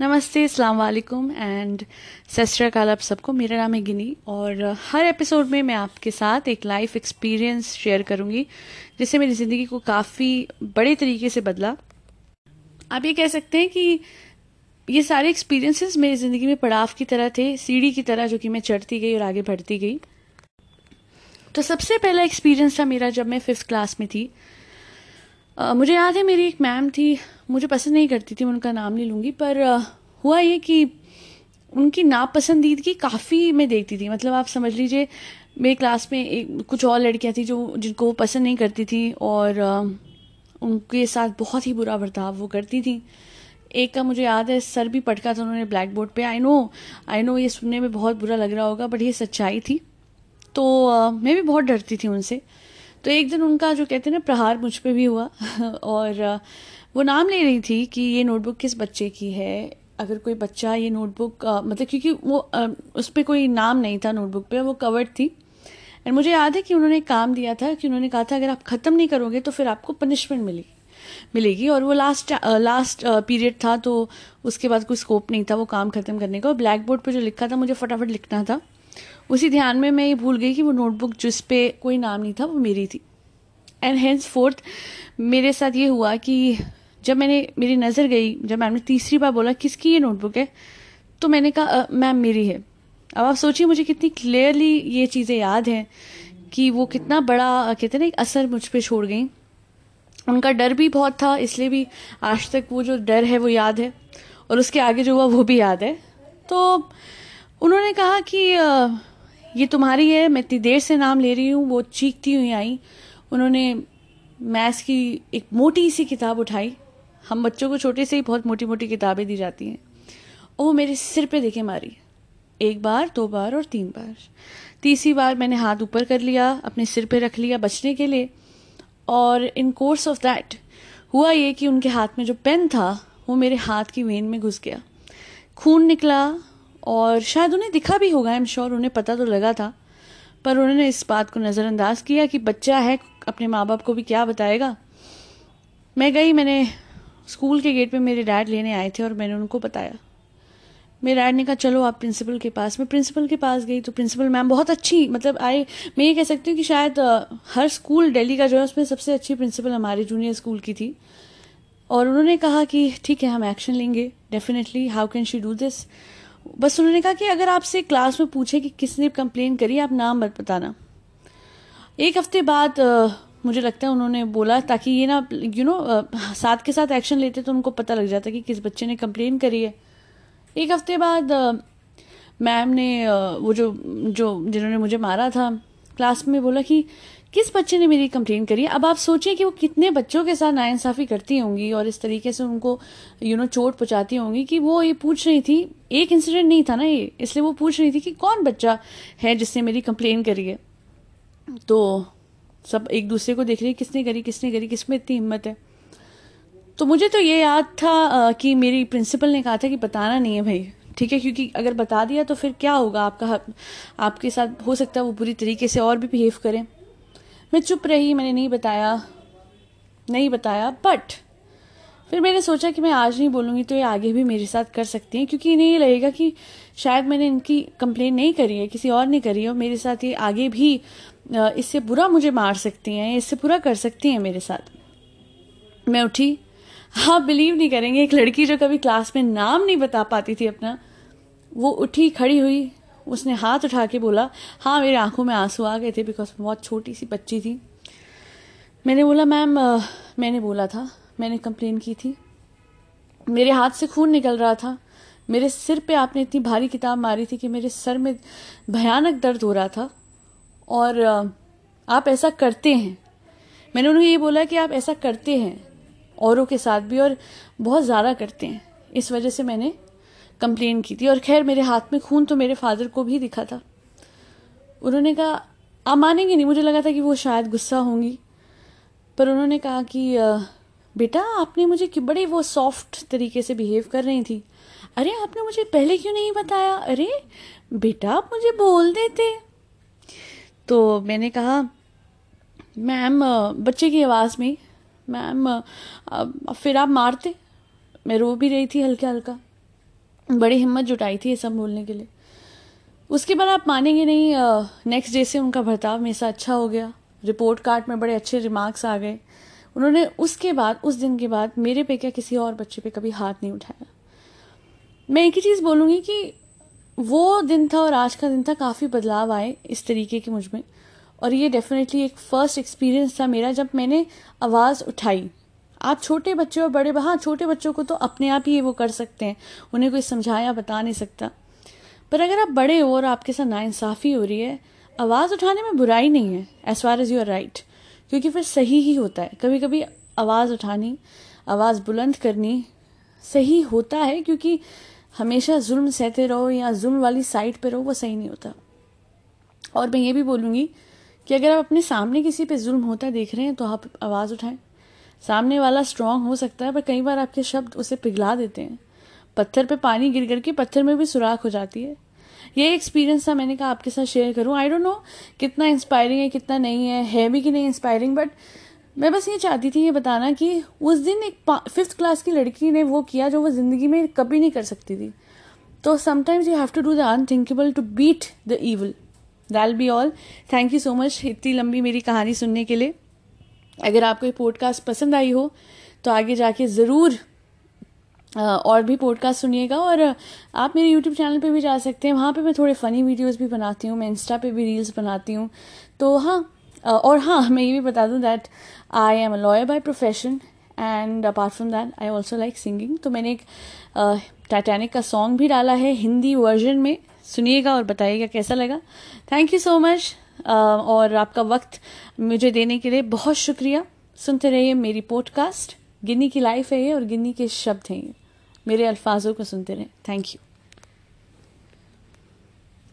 नमस्ते अस्सलाम वालेकुम एंड सत आप सबको। मेरा नाम है गिनी, और हर एपिसोड में मैं आपके साथ एक लाइफ एक्सपीरियंस शेयर करूँगी, जिससे मेरी ज़िंदगी को काफ़ी बड़े तरीके से बदला। आप ये कह सकते हैं कि ये सारे एक्सपीरियंसेस मेरी ज़िंदगी में पड़ाव की तरह थे, सीढ़ी की तरह, जो कि मैं चढ़ती गई और आगे बढ़ती गई। तो सबसे पहला एक्सपीरियंस था मेरा जब मैं फिफ्थ क्लास में थी। मुझे याद है मेरी एक मैम थी, मुझे पसंद नहीं करती थी, मैं उनका नाम नहीं लूँगी, पर हुआ ये कि उनकी नापसंदीदगी काफ़ी मैं देखती थी। मतलब आप समझ लीजिए, मेरी क्लास में एक, कुछ और लड़कियाँ थी जो, जिनको वो पसंद नहीं करती थी और उनके साथ बहुत ही बुरा बर्ताव वो करती थी। एक का मुझे याद है, सर भी पटका था उन्होंने ब्लैक बोर्ड पे। आई नो आई नो ये सुनने में बहुत बुरा लग रहा होगा बट ये सच्चाई थी। तो मैं भी बहुत डरती थी उनसे। तो एक दिन उनका जो कहते हैं ना प्रहार मुझ पर भी हुआ। और वो नाम ले रही थी कि ये नोटबुक किस बच्चे की है? अगर कोई बच्चा ये नोटबुक मतलब क्योंकि वो आ, उस पर कोई नाम नहीं था नोटबुक पे वो कवर्ड थी। एंड मुझे याद है कि उन्होंने काम दिया था कि उन्होंने कहा था अगर आप ख़त्म नहीं करोगे तो फिर आपको पनिशमेंट मिलेगी मिलेगी। और वो लास्ट लास्ट पीरियड था तो उसके बाद कोई स्कोप नहीं था वो काम ख़त्म करने का। ब्लैक बोर्ड पर जो लिखा था मुझे फटाफट लिखना था। उसी ध्यान में मैं ये भूल गई कि वो नोटबुक जिस पे कोई नाम नहीं था, वो मेरी थी। एंड हेंस फोर्थ मेरे साथ ये हुआ कि जब मैंने, मेरी नज़र गई, जब मैम ने तीसरी बार बोला, किसकी ये नोटबुक है? तो मैंने कहा मैम, मेरी है। अब आप सोचिए, मुझे कितनी क्लियरली ये चीज़ें याद हैं कि वो कितना बड़ा, कहते ना, एक असर मुझ पर छोड़ गई। उनका डर भी बहुत था, इसलिए भी आज तक वो जो डर है, वो याद है। और उसके आगे जो हुआ, वो भी याद है। तो उन्होंने कहा कि ये तुम्हारी है, मैं इतनी देर से नाम ले रही हूँ, वो चीखती हुई आई। उन्होंने मैथ्स की एक मोटी सी किताब उठाई। हम बच्चों को छोटे से ही बहुत मोटी मोटी किताबें दी जाती हैं। वो मेरे सिर पे देखे मारी। एक बार, दो बार और तीन बार। तीसरी बार मैंने हाथ ऊपर कर लिया, अपने सिर पे रख लिया बचने के लिए। और इन कोर्स ऑफ़ दैट हुआ ये कि उनके हाथ में जो पेन था, वो मेरे हाथ की वेन में घुस गया। खून निकला और शायद उन्हें दिखा भी होगा आई एम श्योर उन्हें पता तो लगा था, पर उन्होंने इस बात को नज़रअंदाज किया कि बच्चा है, अपने माँ बाप को भी क्या बताएगा। मैं गई, मैंने स्कूल के गेट पे मेरे डैड लेने आए थे और मैंने उनको बताया। मेरे डैड ने कहा, चलो, आप प्रिंसिपल के पास। मैं प्रिंसिपल के पास गई तो प्रिंसिपल मैम बहुत अच्छी मतलब आए मैं ये कह सकती हूँ कि शायद हर स्कूल दिल्ली का जो है, उसमें सबसे अच्छी प्रिंसिपल हमारे जूनियर स्कूल की थी। और उन्होंने कहा कि, ठीक है, हम एक्शन लेंगे, definitely, how can she do this? बस उन्होंने कहा कि अगर आपसे क्लास में पूछे कि किसने कंप्लेन करी, आप नाम मत बताना। एक हफ़्ते बाद मुझे लगता है उन्होंने बोला, ताकि ये ना यू नो साथ के साथ एक्शन लेते तो उनको पता लग जाता कि किस बच्चे ने कंप्लेन करी है। एक हफ़्ते बाद मैम ने वो जो जो, जिन्होंने मुझे मारा था क्लास में बोला कि किस बच्चे ने मेरी कंप्लेन करी? अब आप सोचिए कि वो कितने बच्चों के साथ नाइंसाफ़ी करती होंगी और इस तरीके से उनको यू नो चोट पहुंचाती होंगी कि वो ये पूछ रही थी, एक इंसिडेंट नहीं था ना ये, इसलिए वो पूछ रही थी कि कौन बच्चा है जिसने मेरी कंप्लेन करी है? तो सब एक दूसरे को देख रही किसने करी किसने करी, किसमें इतनी हिम्मत है? तो मुझे तो ये याद था कि मेरी प्रिंसिपल ने कहा था कि बताना नहीं है भाई। ठीक है, क्योंकि अगर बता दिया तो फिर क्या होगा? आपका आपके साथ हो सकता है वो बुरी तरीके से और भी बिहेव करें। मैं चुप रही, मैंने नहीं बताया नहीं बताया बट फिर मैंने सोचा कि मैं आज नहीं बोलूँगी तो ये आगे भी मेरे साथ कर सकती हैं, क्योंकि इन्हें ये लगेगा कि शायद मैंने इनकी कंप्लेन नहीं करी है, किसी और ने करी है, और मेरे साथ ये आगे भी इससे बुरा मुझे मार सकती हैं, इससे बुरा कर सकती हैं मेरे साथ। मैं उठी आप बिलीव नहीं करेंगे। एक लड़की जो कभी क्लास में नाम नहीं बता पाती थी अपना, वो उठी, खड़ी हुई, उसने हाथ उठा के बोला हाँ मेरी आँखों में आँसू आ गए थे बिकॉज़ बहुत छोटी सी बच्ची थी। मैंने बोला मैम मैंने बोला था, मैंने कंप्लेन की थी। मेरे हाथ से खून निकल रहा था। मेरे सिर पे आपने इतनी भारी किताब मारी थी कि मेरे सर में भयानक दर्द हो रहा था। और आप ऐसा करते हैं। मैंने उन्हें ये बोला कि आप ऐसा करते हैं। औरों के साथ भी और बहुत ज़्यादा करते हैं। इस वजह से मैंने कंप्लेन की थी। और खैर, मेरे हाथ में खून तो मेरे फादर को भी दिखा था। उन्होंने कहा, आप मानेंगे नहीं? मुझे लगा था कि वो शायद गुस्सा होंगी। पर उन्होंने कहा कि बेटा, आपने मुझे कि बड़े वो सॉफ्ट तरीके से बिहेव कर रही थी। अरे, आपने मुझे पहले क्यों नहीं बताया? अरे, बेटा, आप मुझे बोल देते। तो मैंने कहा, मैम बच्चे की आवाज़ में मैम फिर आप मारते? मैं रो भी रही थी हल्का हल्का बड़ी हिम्मत जुटाई थी ये सब बोलने के लिए। उसके बाद आप मानेंगे नहीं नेक्स्ट डे से उनका बर्ताव मेरे साथ अच्छा हो गया। रिपोर्ट कार्ड में बड़े अच्छे रिमार्क्स आ गए। उन्होंने उसके बाद, उस दिन के बाद मेरे पे क्या किसी और बच्चे पे कभी हाथ नहीं उठाया। मैं एक ही चीज़ बोलूँगी कि वो दिन था और आज का दिन था, काफ़ी बदलाव आए इस तरीके के मुझमें। और ये डेफिनेटली एक फ़र्स्ट एक्सपीरियंस था मेरा जब मैंने आवाज़ उठाई। आप छोटे बच्चे और बड़े हाँ छोटे बच्चों को तो अपने आप ही वो कर सकते हैं। उन्हें कोई समझाया, बता नहीं सकता। पर अगर आप बड़े हो और आपके साथ नाइंसाफ़ी हो रही है, आवाज़ उठाने में बुराई नहीं है as far as you are right क्योंकि फिर सही ही होता है। कभी कभी आवाज़ उठानी, आवाज़ बुलंद करनी सही होता है क्योंकि हमेशा जुल्म सहते रहो या जुल्म वाली साइड पे रहो, वो सही नहीं होता। और मैं ये भी बोलूँगी कि अगर आप अपने सामने किसी पे जुल्म होता देख रहे हैं तो आप आवाज़ उठाएँ। सामने वाला स्ट्रांग हो सकता है, पर कई बार आपके शब्द उसे पिघला देते हैं। पत्थर पे पानी गिर करके पत्थर में भी सुराख हो जाती है। ये एक्सपीरियंस था, मैंने कहा आपके साथ शेयर करूँ। आई डोंट नो कितना इंस्पायरिंग है, कितना नहीं है है भी कि नहीं इंस्पायरिंग बट मैं बस ये चाहती थी ये बताना कि उस दिन एक फिफ्थ क्लास की लड़की ने वो किया जो वो ज़िंदगी में कभी नहीं कर सकती थी। तो sometimes you have to do the unthinkable to beat the evil that'll be all thank you so much इतनी लंबी मेरी कहानी सुनने के लिए। अगर आपको ये पॉडकास्ट पसंद आई हो तो आगे जाके ज़रूर और भी पॉडकास्ट सुनिएगा। और आप मेरे यूट्यूब चैनल पे भी जा सकते हैं। वहाँ पे मैं थोड़े फ़नी वीडियोस भी बनाती हूँ। मैं इंस्टा पे भी रील्स बनाती हूँ। तो हाँ और हाँ मैं ये भी बता दूँ that I am a lawyer by profession and apart from that I also like singing तो मैंने एक टाइटैनिक का सॉन्ग भी डाला है, हिंदी वर्जन में। सुनिएगा और बताइएगा कैसा लगा। थैंक यू सो मच और आपका वक्त मुझे देने के लिए बहुत शुक्रिया। सुनते रहिए मेरी पॉडकास्ट गिन्नी की लाइफ है ये और गिन्नी के शब्द हैं ये। मेरे अल्फाजों को सुनते रहें। Thank you